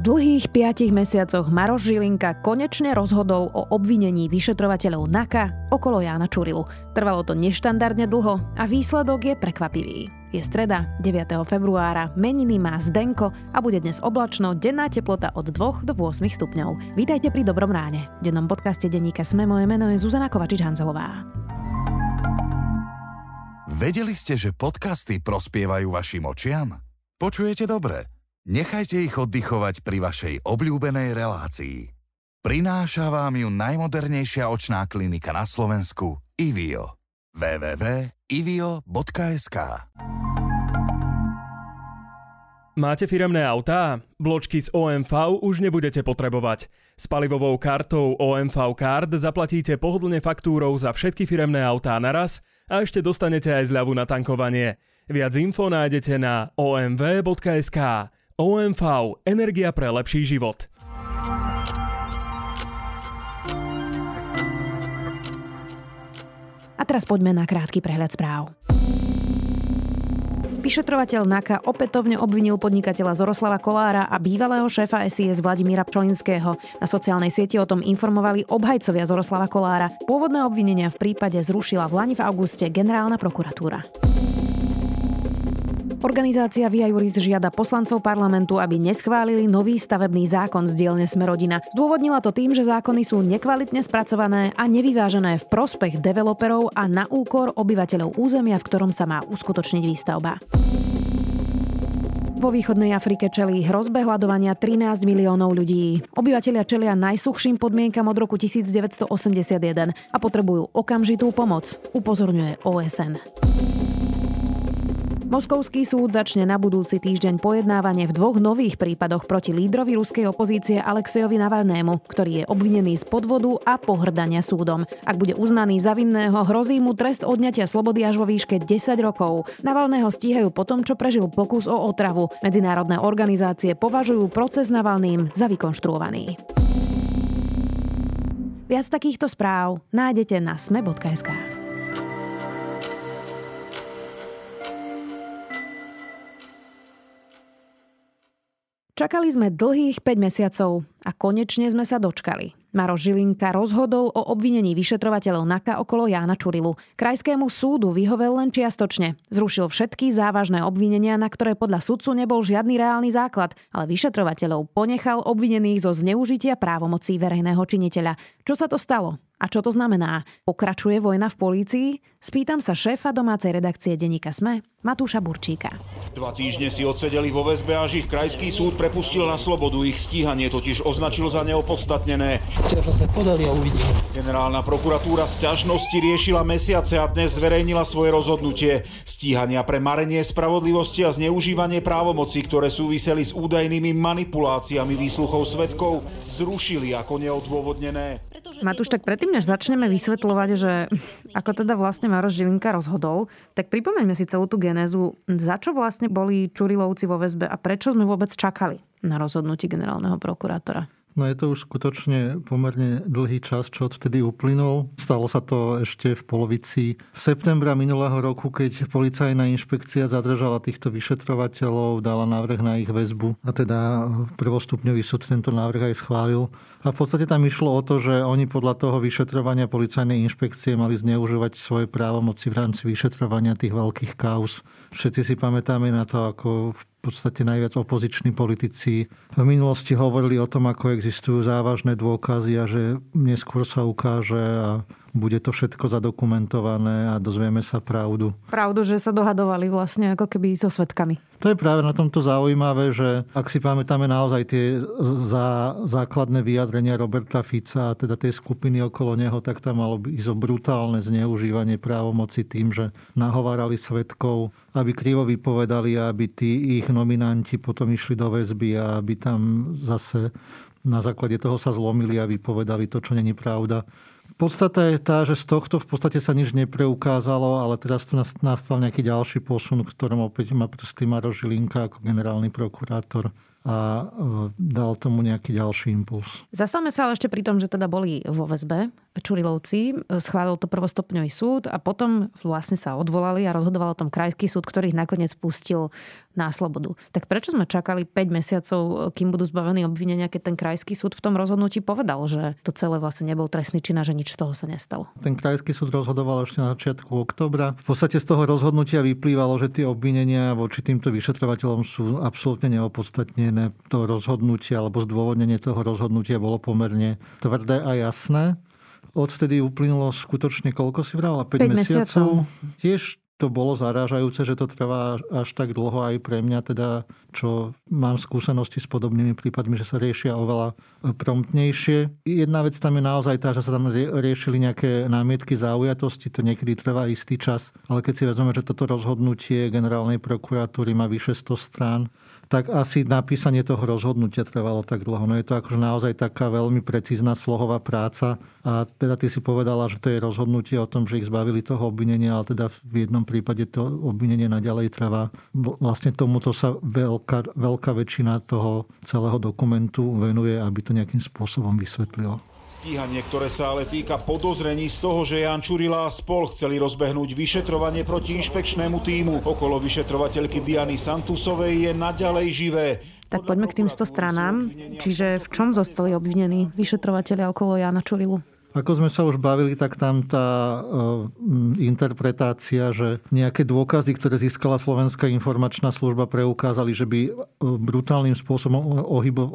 Dlhých piatich mesiacoch Maroš Žilinka konečne rozhodol o obvinení vyšetrovateľov NAKA okolo Jána Čurilu. Trvalo to neštandardne dlho a výsledok je prekvapivý. Je streda, 9. februára, meniny má Zdenko a bude dnes oblačno, denná teplota od 2 do 8 stupňov. Vítajte pri Dobrom ráne. V dennom podcaste denníka Sme moje meno je Zuzana Kovačič-Hanzelová. Vedeli ste, že podcasty prospievajú vašim očiam? Počujete dobre? Nechajte ich oddychovať pri vašej obľúbenej relácii. Prináša vám ju najmodernejšia očná klinika na Slovensku Ivio. www.ivio.sk Máte firemné autá? Bločky z OMV už nebudete potrebovať. S palivovou kartou OMV Card zaplatíte pohodlne faktúrou za všetky firemné autá naraz a ešte dostanete aj zľavu na tankovanie. Viac info nájdete na omv.sk. OMV. Energia pre lepší život. A teraz poďme na krátky prehľad správ. Vyšetrovateľ NAKA opätovne obvinil podnikateľa Zoroslava Kolára a bývalého šéfa SIS Vladimíra Pčolinského. Na sociálnej sieti o tom informovali obhajcovia Zoroslava Kolára. Pôvodné obvinenia v prípade zrušila v Lani v auguste generálna prokuratúra. Organizácia Via Juris žiada poslancov parlamentu, aby neschválili nový stavebný zákon z dielne Smerodina. Zdôvodnila to tým, že zákony sú nekvalitne spracované a nevyvážené v prospech developerov a na úkor obyvateľov územia, v ktorom sa má uskutočniť výstavba. Vo východnej Afrike čelí hrozbe hľadovania 13 miliónov ľudí. Obyvatelia čelia najsuchším podmienkam od roku 1981 a potrebujú okamžitú pomoc, upozorňuje OSN. Moskovský súd začne na budúci týždeň pojednávanie v dvoch nových prípadoch proti lídrovi ruskej opozície Alexejovi Navalnému, ktorý je obvinený z podvodu a pohrdania súdom. Ak bude uznaný za vinného, hrozí mu trest odňatia slobody až vo výške 10 rokov. Navalného stíhajú po tom, čo prežil pokus o otravu. Medzinárodné organizácie považujú proces Navalným za vykonštruovaný. Viac takýchto správ nájdete na sme.sk. Čakali sme dlhých 5 mesiacov a konečne sme sa dočkali. Maro Žilinka rozhodol o obvinení vyšetrovateľov NAKA okolo Jána Čurilu. Krajskému súdu vyhovel len čiastočne. Zrušil všetky závažné obvinenia, na ktoré podľa sudcu nebol žiadny reálny základ, ale vyšetrovateľov ponechal obvinených zo zneužitia právomocí verejného činiteľa. Čo sa to stalo? A čo to znamená? Pokračuje vojna v polícii? Spýtam sa šéfa domácej redakcie denníka SME, Matúša Burčíka. Dva týždne si odsedeli vo väzbe, až ich krajský súd prepustil na slobodu. Ich stíhanie totiž označil za neopodstatnené. Podali a uvidíme. Generálna prokuratúra sťažnosti riešila mesiace a dnes zverejnila svoje rozhodnutie. Stíhania pre marenie spravodlivosti a zneužívanie právomocí, ktoré súviseli s údajnými manipuláciami výsluchov svetkov, zrušili ako neodôvodnené. Matúš, tak predtým, než začneme vysvetľovať, že ako teda vlastne Maroš Žilinka rozhodol, tak pripomeňme si celú tú genézu, za čo vlastne boli Čurilovci vo väzbe a prečo sme vôbec čakali na rozhodnutie generálneho prokurátora. No je to už skutočne pomerne dlhý čas, čo odtedy uplynul. Stalo sa to ešte v polovici septembra minulého roku, keď policajná inšpekcia zadržala týchto vyšetrovateľov, dala návrh na ich väzbu a teda prvostupňový súd tento návrh aj schválil. A v podstate tam išlo o to, že oni podľa toho vyšetrovania policajnej inšpekcie mali zneužívať svoje právomoci v rámci vyšetrovania tých veľkých kauz. Všetci si pamätáme na to, ako podstate najviac opoziční politici v minulosti hovorili o tom, ako existujú závažné dôkazy a že neskôr sa ukáže a bude to všetko zadokumentované a dozvieme sa pravdu. Pravdu, že sa dohadovali vlastne ako keby so svetkami. To je práve na tomto zaujímavé, že ak si pamätáme naozaj tie za, základné vyjadrenia Roberta Fica a teda tej skupiny okolo neho, tak tam malo ísť o brutálne zneužívanie právomoci tým, že nahovárali svetkov, aby krivo vypovedali a aby tí ich nominanti potom išli do väzby a aby tam zase na základe toho sa zlomili a vypovedali to, čo není pravda. Podstata je tá, že z tohto v podstate sa nič nepreukázalo, ale teraz tu nastal nejaký ďalší posun, ktorom opäť má prsty Maro Žilinka ako generálny prokurátor. a dal tomu nejaký ďalší impuls. Zastavme sa ale ešte pri tom, že teda boli vo väzbe Čurilovci, schválil to prvostupňový súd a potom vlastne sa odvolali a rozhodoval o tom krajský súd, ktorý ich nakoniec pustil na slobodu. Tak prečo sme čakali 5 mesiacov, kým budú zbavení obvinenia, keď ten krajský súd v tom rozhodnutí povedal, že to celé vlastne nebol trestný čin a že nič z toho sa nestalo? Ten krajský súd rozhodoval ešte na začiatku oktobra. V podstate z toho rozhodnutia vyplývalo, že tie obvinenia voči týmto vyšetrovateľom sú absolútne neopodstatnené. To rozhodnutie alebo zdôvodnenie toho rozhodnutia bolo pomerne tvrdé a jasné. Odvtedy uplynulo skutočne koľko si vrala? 5, 5 mesiacov. mesiacov. Tiež to bolo zarážajúce, že to trvá až tak dlho aj pre mňa, teda, čo mám skúsenosti s podobnými prípadmi, že sa riešia oveľa promptnejšie. Jedna vec tam je naozaj tá, že sa tam riešili nejaké námietky zaujatosti, to niekedy trvá istý čas, ale keď si vezmeme, že toto rozhodnutie generálnej prokuratúry má vyše 100 strán, tak asi napísanie toho rozhodnutia trvalo tak dlho. No je to akože naozaj taká veľmi precízna slohová práca. A teda ty si povedala, že to je rozhodnutie o tom, že ich zbavili toho obvinenia, ale teda v jednom prípade to obvinenie naďalej trvá. Vlastne tomuto sa veľká, veľká väčšina toho celého dokumentu venuje, aby to nejakým spôsobom vysvetlila. Stíhanie, ktoré sa ale týka podozrení z toho, že Jan Čurila a spol chceli rozbehnúť vyšetrovanie proti inšpekčnému týmu okolo vyšetrovateľky Diany Santusovej je naďalej živé. Tak poďme k týmto stranám. Čiže v čom zostali obvinení vyšetrovateľia okolo Jana Čurilu? Ako sme sa už bavili, tak tam tá uh, interpretácia, že nejaké dôkazy, ktoré získala Slovenská informačná služba, preukázali, že by brutálnym spôsobom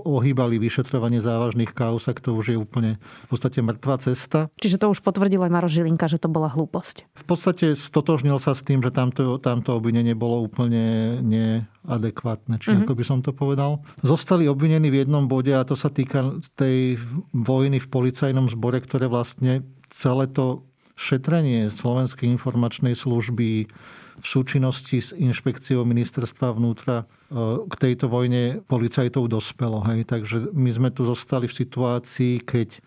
ohýbali vyšetrovanie závažných kaus, to už je úplne v podstate mŕtva cesta. Čiže to už potvrdil aj Maro Žilinka, že to bola hlúposť. V podstate stotožnil sa s tým, že tamto, tamto obvinenie bolo úplne ne, adekvátne, či mm-hmm. ako by som to povedal. Zostali obvinení v jednom bode a to sa týka tej vojny v policajnom zbore, ktoré vlastne celé to šetrenie Slovenskej informačnej služby v súčinnosti s inšpekciou ministerstva vnútra e, k tejto vojne policajtov dospelo. Hej. Takže my sme tu zostali v situácii, keď e,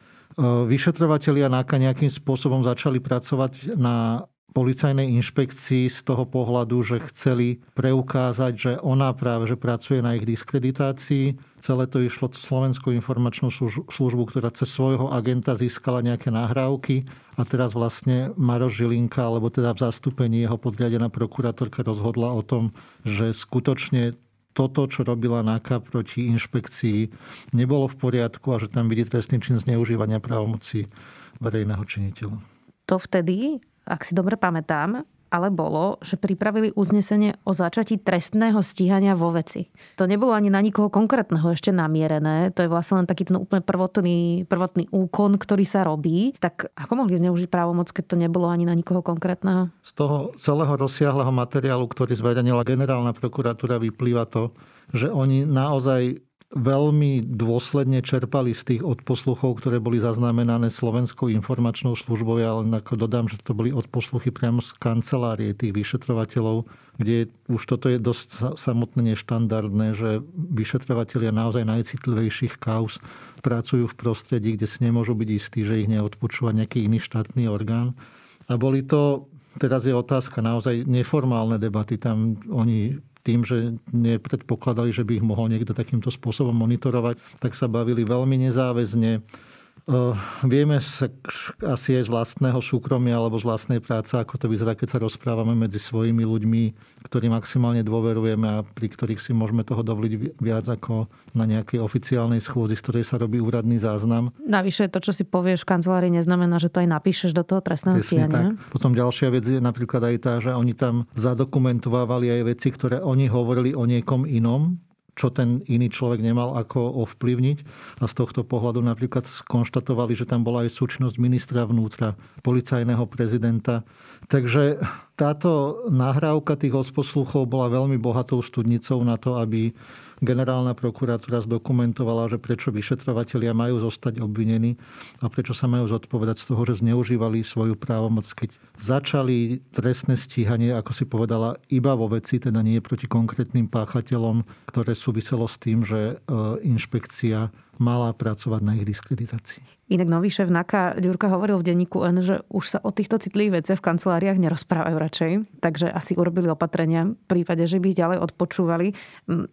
vyšetrovateľia NAKA nejakým spôsobom začali pracovať na policajnej inšpekcii z toho pohľadu, že chceli preukázať, že ona práve že pracuje na ich diskreditácii. Celé to išlo Slovenskou informačnú službu, ktorá cez svojho agenta získala nejaké nahrávky a teraz vlastne Maro Žilinka, alebo teda v zastúpení jeho podriadená prokurátorka rozhodla o tom, že skutočne toto, čo robila NAKA proti inšpekcii, nebolo v poriadku a že tam vidí trestný čin zneužívania právomoci verejného činiteľa. To vtedy ak si dobre pamätám, ale bolo, že pripravili uznesenie o začatí trestného stíhania vo veci. To nebolo ani na nikoho konkrétneho ešte namierené, to je vlastne len taký ten úplne prvotný, prvotný úkon, ktorý sa robí. Tak ako mohli zneužiť právomoc, keď to nebolo ani na nikoho konkrétneho? Z toho celého rozsiahleho materiálu, ktorý zverejnila generálna prokuratúra, vyplýva to, že oni naozaj veľmi dôsledne čerpali z tých odposluchov, ktoré boli zaznamenané Slovenskou informačnou službou. Ja len ako dodám, že to boli odposluchy priamo z kancelárie tých vyšetrovateľov, kde už toto je dosť samotné neštandardné, že vyšetrovateľia naozaj najcitlivejších kauz pracujú v prostredí, kde si nemôžu byť istí, že ich neodpočúva nejaký iný štátny orgán. A boli to Teraz je otázka naozaj neformálne debaty. Tam oni tým, že nepredpokladali, že by ich mohol niekto takýmto spôsobom monitorovať, tak sa bavili veľmi nezáväzne vieme sa asi aj z vlastného súkromia alebo z vlastnej práce, ako to vyzerá, keď sa rozprávame medzi svojimi ľuďmi, ktorí maximálne dôverujeme a pri ktorých si môžeme toho dovoliť viac ako na nejakej oficiálnej schôdzi, z ktorej sa robí úradný záznam. Navyše to, čo si povieš v kancelárii, neznamená, že to aj napíšeš do toho trestného stíhania. Potom ďalšia vec je napríklad aj tá, že oni tam zadokumentovávali aj veci, ktoré oni hovorili o niekom inom, čo ten iný človek nemal ako ovplyvniť. A z tohto pohľadu napríklad skonštatovali, že tam bola aj súčnosť ministra vnútra, policajného prezidenta. Takže táto nahrávka tých odposluchov bola veľmi bohatou studnicou na to, aby generálna prokuratúra zdokumentovala, že prečo vyšetrovatelia majú zostať obvinení a prečo sa majú zodpovedať z toho, že zneužívali svoju právomoc, keď začali trestné stíhanie, ako si povedala, iba vo veci, teda nie proti konkrétnym páchateľom, ktoré súviselo s tým, že e, inšpekcia mala pracovať na ich diskreditácii. Inak nový šéf NAKA Ďurka hovoril v denníku N, že už sa o týchto citlivých veciach v kanceláriách nerozprávajú radšej, takže asi urobili opatrenia v prípade, že by ich ďalej odpočúvali.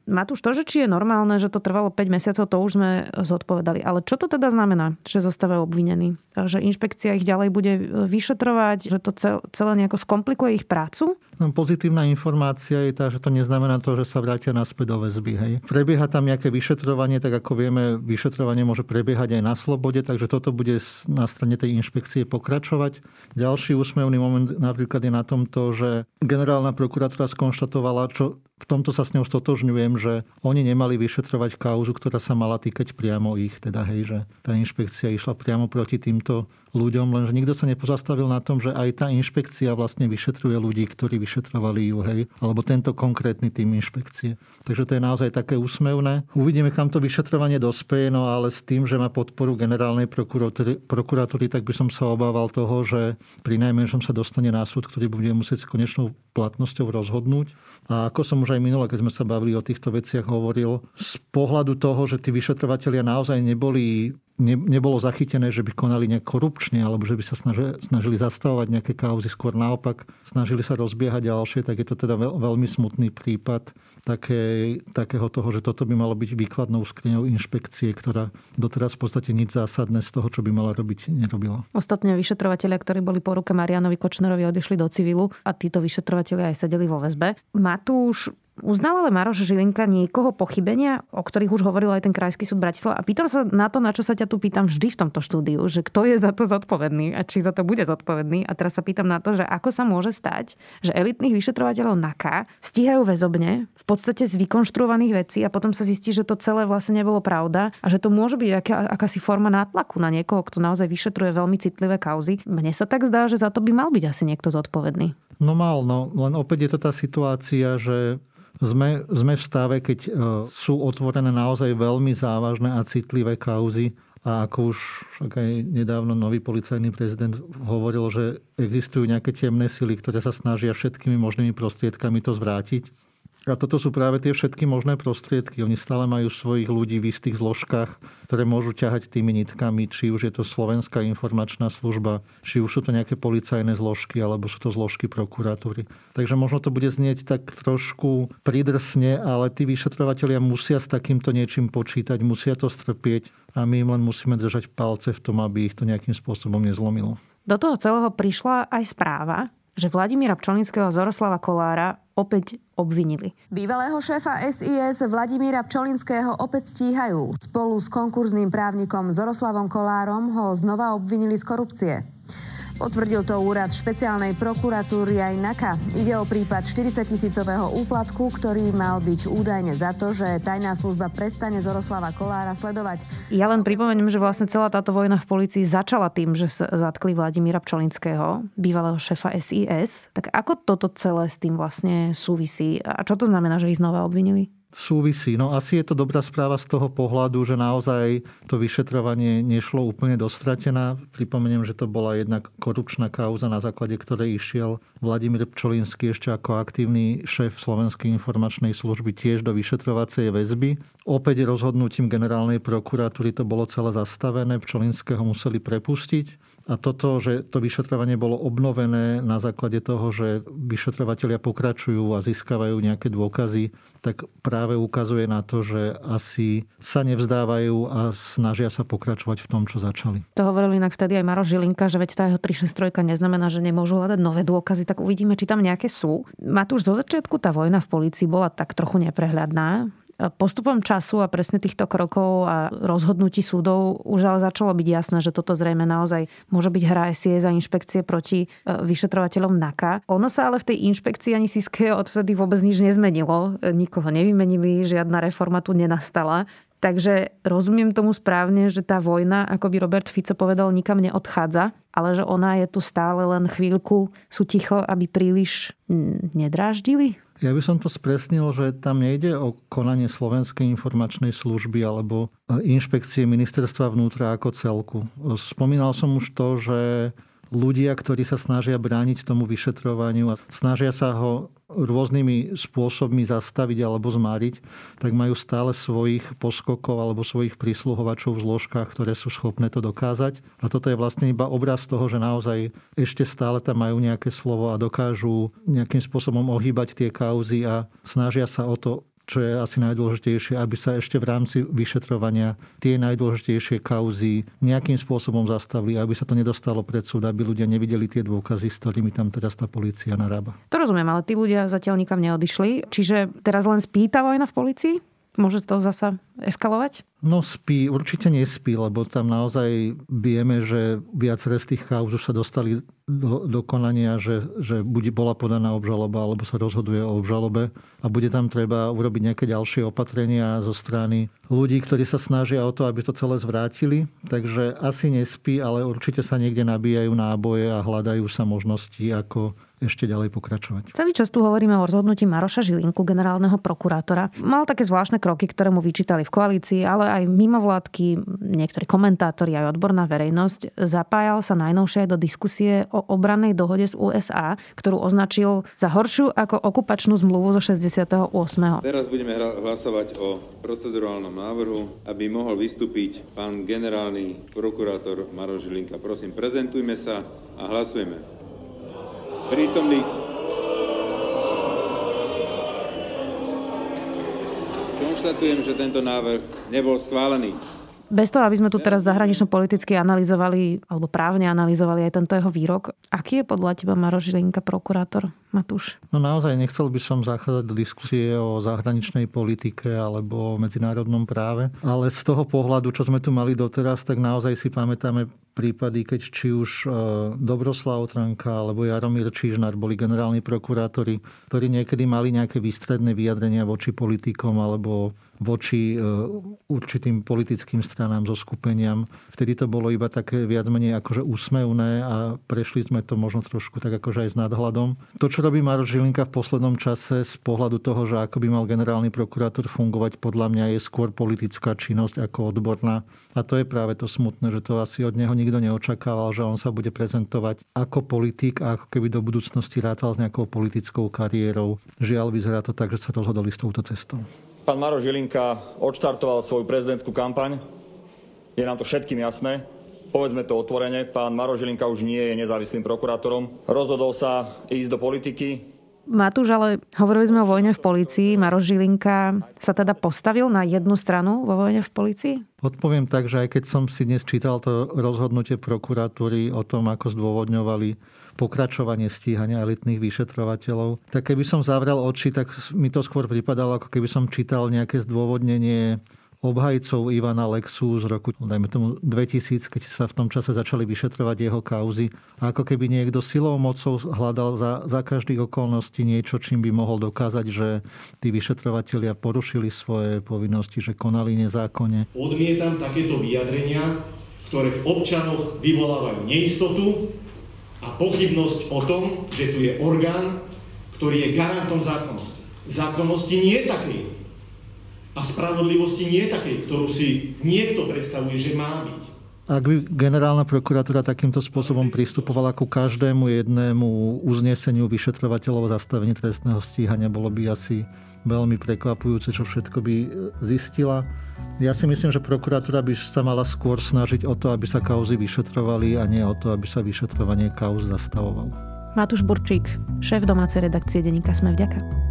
Matúš, to, že či je normálne, že to trvalo 5 mesiacov, to už sme zodpovedali. Ale čo to teda znamená, že zostávajú obvinení? Že inšpekcia ich ďalej bude vyšetrovať, že to celé nejako skomplikuje ich prácu? No, pozitívna informácia je tá, že to neznamená to, že sa vrátia naspäť do väzby. Hej. Prebieha tam nejaké vyšetrovanie, tak ako vieme, vyšetrovanie môže prebiehať aj na slobode, takže toto bude na strane tej inšpekcie pokračovať. Ďalší úsmevný moment napríklad je na tomto, že generálna prokuratúra skonštatovala, čo v tomto sa s ňou stotožňujem, že oni nemali vyšetrovať kauzu, ktorá sa mala týkať priamo ich. Teda hej, že tá inšpekcia išla priamo proti týmto ľuďom, lenže nikto sa nepozastavil na tom, že aj tá inšpekcia vlastne vyšetruje ľudí, ktorí vyšetrovali ju, hej, alebo tento konkrétny tým inšpekcie. Takže to je naozaj také úsmevné. Uvidíme, kam to vyšetrovanie dospeje, no ale s tým, že má podporu generálnej prokuratúry, tak by som sa obával toho, že pri najmenšom sa dostane na súd, ktorý bude musieť s konečnou platnosťou rozhodnúť. A ako som už aj minule, keď sme sa bavili o týchto veciach, hovoril, z pohľadu toho, že tí vyšetrovateľia naozaj neboli ne, nebolo zachytené, že by konali nejak korupčne alebo že by sa snažili, snažili zastavovať nejaké kauzy, skôr naopak snažili sa rozbiehať ďalšie, tak je to teda veľ, veľmi smutný prípad také, takého toho, že toto by malo byť výkladnou skriňou inšpekcie, ktorá doteraz v podstate nič zásadné z toho, čo by mala robiť, nerobila. Ostatne vyšetrovateľia, ktorí boli po ruke Marianovi Kočnerovi, odišli do civilu a títo vyšetrovateľia aj sedeli vo väzbe. Matúš Uznal ale Maroš Žilinka niekoho pochybenia, o ktorých už hovoril aj ten Krajský súd Bratislava. A pýtam sa na to, na čo sa ťa tu pýtam vždy v tomto štúdiu, že kto je za to zodpovedný a či za to bude zodpovedný. A teraz sa pýtam na to, že ako sa môže stať, že elitných vyšetrovateľov NAKA stíhajú väzobne v podstate z vykonštruovaných vecí a potom sa zistí, že to celé vlastne nebolo pravda a že to môže byť aká, akási forma nátlaku na niekoho, kto naozaj vyšetruje veľmi citlivé kauzy. Mne sa tak zdá, že za to by mal byť asi niekto zodpovedný. No mal, no len opäť je to tá situácia, že sme, sme v stave, keď e, sú otvorené naozaj veľmi závažné a citlivé kauzy. A ako už aj nedávno nový policajný prezident hovoril, že existujú nejaké temné sily, ktoré sa snažia všetkými možnými prostriedkami to zvrátiť. A toto sú práve tie všetky možné prostriedky. Oni stále majú svojich ľudí v istých zložkách, ktoré môžu ťahať tými nitkami, či už je to Slovenská informačná služba, či už sú to nejaké policajné zložky, alebo sú to zložky prokuratúry. Takže možno to bude znieť tak trošku pridrsne, ale tí vyšetrovateľia musia s takýmto niečím počítať, musia to strpieť a my im len musíme držať palce v tom, aby ich to nejakým spôsobom nezlomilo. Do toho celého prišla aj správa, že Vladimíra Pčolinského a Zoroslava Kolára opäť obvinili. Bývalého šéfa SIS Vladimíra Pčolinského opäť stíhajú. Spolu s konkurzným právnikom Zoroslavom Kolárom ho znova obvinili z korupcie. Potvrdil to úrad špeciálnej prokuratúry aj NAKA. Ide o prípad 40 tisícového úplatku, ktorý mal byť údajne za to, že tajná služba prestane Zoroslava Kolára sledovať. Ja len pripomeniem, že vlastne celá táto vojna v policii začala tým, že sa zatkli Vladimíra Pčolinského, bývalého šefa SIS. Tak ako toto celé s tým vlastne súvisí? A čo to znamená, že ich znova obvinili? Súvisí. No asi je to dobrá správa z toho pohľadu, že naozaj to vyšetrovanie nešlo úplne dostratená. Pripomeniem, že to bola jedna korupčná kauza, na základe ktorej išiel Vladimír Pčolinský ešte ako aktívny šéf Slovenskej informačnej služby tiež do vyšetrovacej väzby. Opäť rozhodnutím generálnej prokuratúry to bolo celé zastavené, Pčolinského museli prepustiť. A toto, že to vyšetrovanie bolo obnovené na základe toho, že vyšetrovateľia pokračujú a získavajú nejaké dôkazy, tak práve ukazuje na to, že asi sa nevzdávajú a snažia sa pokračovať v tom, čo začali. To hovoril inak vtedy aj Maro Žilinka, že veď tá jeho 363 neznamená, že nemôžu hľadať nové dôkazy, tak uvidíme, či tam nejaké sú. Matúš, zo začiatku tá vojna v polícii bola tak trochu neprehľadná. Postupom času a presne týchto krokov a rozhodnutí súdov už ale začalo byť jasné, že toto zrejme naozaj môže byť hra SIE za inšpekcie proti e, vyšetrovateľom NAKA. Ono sa ale v tej inšpekcii ani SISKE odvtedy vôbec nič nezmenilo. E, nikoho nevymenili, žiadna reforma tu nenastala. Takže rozumiem tomu správne, že tá vojna, ako by Robert Fico povedal, nikam neodchádza, ale že ona je tu stále len chvíľku, sú ticho, aby príliš nedráždili? Ja by som to spresnil, že tam nejde o konanie Slovenskej informačnej služby alebo e, inšpekcie ministerstva vnútra ako celku. Spomínal som už to, že ľudia, ktorí sa snažia brániť tomu vyšetrovaniu a snažia sa ho rôznymi spôsobmi zastaviť alebo zmáriť, tak majú stále svojich poskokov alebo svojich prísluhovačov v zložkách, ktoré sú schopné to dokázať. A toto je vlastne iba obraz toho, že naozaj ešte stále tam majú nejaké slovo a dokážu nejakým spôsobom ohýbať tie kauzy a snažia sa o to čo je asi najdôležitejšie, aby sa ešte v rámci vyšetrovania tie najdôležitejšie kauzy nejakým spôsobom zastavili, aby sa to nedostalo pred súd, aby ľudia nevideli tie dôkazy, s ktorými tam teraz tá policia narába. To rozumiem, ale tí ľudia zatiaľ nikam neodišli. Čiže teraz len spýta vojna v policii? Môže to zasa eskalovať? No spí, určite nespí, lebo tam naozaj vieme, že viaceré z tých kauz už sa dostali do, do konania, že, že bude bola podaná obžaloba alebo sa rozhoduje o obžalobe a bude tam treba urobiť nejaké ďalšie opatrenia zo strany ľudí, ktorí sa snažia o to, aby to celé zvrátili. Takže asi nespí, ale určite sa niekde nabíjajú náboje a hľadajú sa možnosti, ako ešte ďalej pokračovať. Celý čas tu hovoríme o rozhodnutí Maroša Žilinku, generálneho prokurátora. Mal také zvláštne kroky, ktoré mu vyčítali v koalícii, ale aj mimovládky, niektorí komentátori, aj odborná verejnosť. Zapájal sa najnovšie do diskusie o obrannej dohode z USA, ktorú označil za horšiu ako okupačnú zmluvu zo 68. Teraz budeme hlasovať o procedurálnom návrhu, aby mohol vystúpiť pán generálny prokurátor Maroš Žilinka. Prosím, prezentujme sa a hlasujeme prítomných. Konštatujem, že tento návrh nebol schválený. Bez toho, aby sme tu teraz zahranično politicky analyzovali, alebo právne analyzovali aj tento jeho výrok, aký je podľa teba Maro Žilinka prokurátor? Matúš? No naozaj nechcel by som zachádzať do diskusie o zahraničnej politike alebo o medzinárodnom práve, ale z toho pohľadu, čo sme tu mali doteraz, tak naozaj si pamätáme prípady, keď či už e, Dobroslav Tranka alebo Jaromír Čížnar boli generálni prokurátori, ktorí niekedy mali nejaké výstredné vyjadrenia voči politikom alebo voči e, určitým politickým stranám, zo skupeniam. Vtedy to bolo iba také viac menej akože úsmevné a prešli sme to možno trošku tak akože aj s nadhľadom. To, čo robí Maro Žilinka v poslednom čase z pohľadu toho, že ako by mal generálny prokurátor fungovať, podľa mňa je skôr politická činnosť ako odborná. A to je práve to smutné, že to asi od neho nikto neočakával, že on sa bude prezentovať ako politik a ako keby do budúcnosti rátal s nejakou politickou kariérou. Žiaľ, vyzerá to tak, že sa rozhodoli s touto cestou. Pán Maro Žilinka odštartoval svoju prezidentskú kampaň. Je nám to všetkým jasné. Povedzme to otvorene, pán Maro Žilinka už nie je nezávislým prokurátorom. Rozhodol sa ísť do politiky, Matúš, ale hovorili sme o vojne v policii. Maroš Žilinka sa teda postavil na jednu stranu vo vojne v policii? Odpoviem tak, že aj keď som si dnes čítal to rozhodnutie prokuratúry o tom, ako zdôvodňovali pokračovanie stíhania elitných vyšetrovateľov, tak keby som zavrel oči, tak mi to skôr pripadalo, ako keby som čítal nejaké zdôvodnenie obhajcov Ivana Lexu z roku, dajme tomu 2000, keď sa v tom čase začali vyšetrovať jeho kauzy. Ako keby niekto silou mocou hľadal za, za každých okolností niečo, čím by mohol dokázať, že tí vyšetrovatelia porušili svoje povinnosti, že konali nezákonne. Odmietam takéto vyjadrenia, ktoré v občanoch vyvolávajú neistotu a pochybnosť o tom, že tu je orgán, ktorý je garantom zákonnosti. Zákonnosti nie je takej a spravodlivosti nie je takej, ktorú si niekto predstavuje, že má byť. Ak by generálna prokuratúra takýmto spôsobom pristupovala ku každému jednému uzneseniu vyšetrovateľov o zastavení trestného stíhania, bolo by asi veľmi prekvapujúce, čo všetko by zistila. Ja si myslím, že prokuratúra by sa mala skôr snažiť o to, aby sa kauzy vyšetrovali a nie o to, aby sa vyšetrovanie kauz zastavovalo. Matúš Burčík, šéf domácej redakcie Deníka Sme vďaka.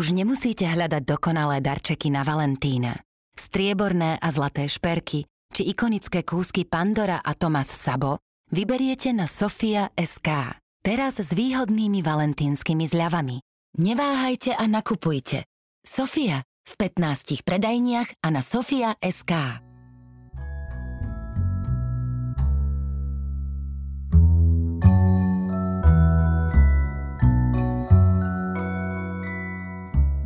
Už nemusíte hľadať dokonalé darčeky na Valentína. Strieborné a zlaté šperky či ikonické kúsky Pandora a Thomas Sabo vyberiete na Sofia SK. Teraz s výhodnými valentínskymi zľavami. Neváhajte a nakupujte. Sofia v 15 predajniach a na Sofia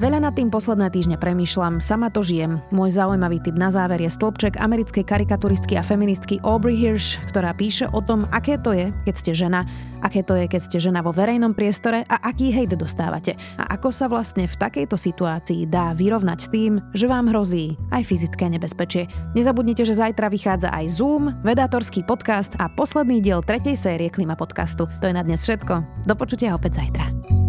Veľa nad tým posledné týždne premýšľam, sama to žijem. Môj zaujímavý typ na záver je stĺpček americkej karikaturistky a feministky Aubrey Hirsch, ktorá píše o tom, aké to je, keď ste žena, aké to je, keď ste žena vo verejnom priestore a aký hejt dostávate. A ako sa vlastne v takejto situácii dá vyrovnať s tým, že vám hrozí aj fyzické nebezpečie. Nezabudnite, že zajtra vychádza aj Zoom, vedátorský podcast a posledný diel tretej série Klima podcastu. To je na dnes všetko. Do počutia opäť zajtra.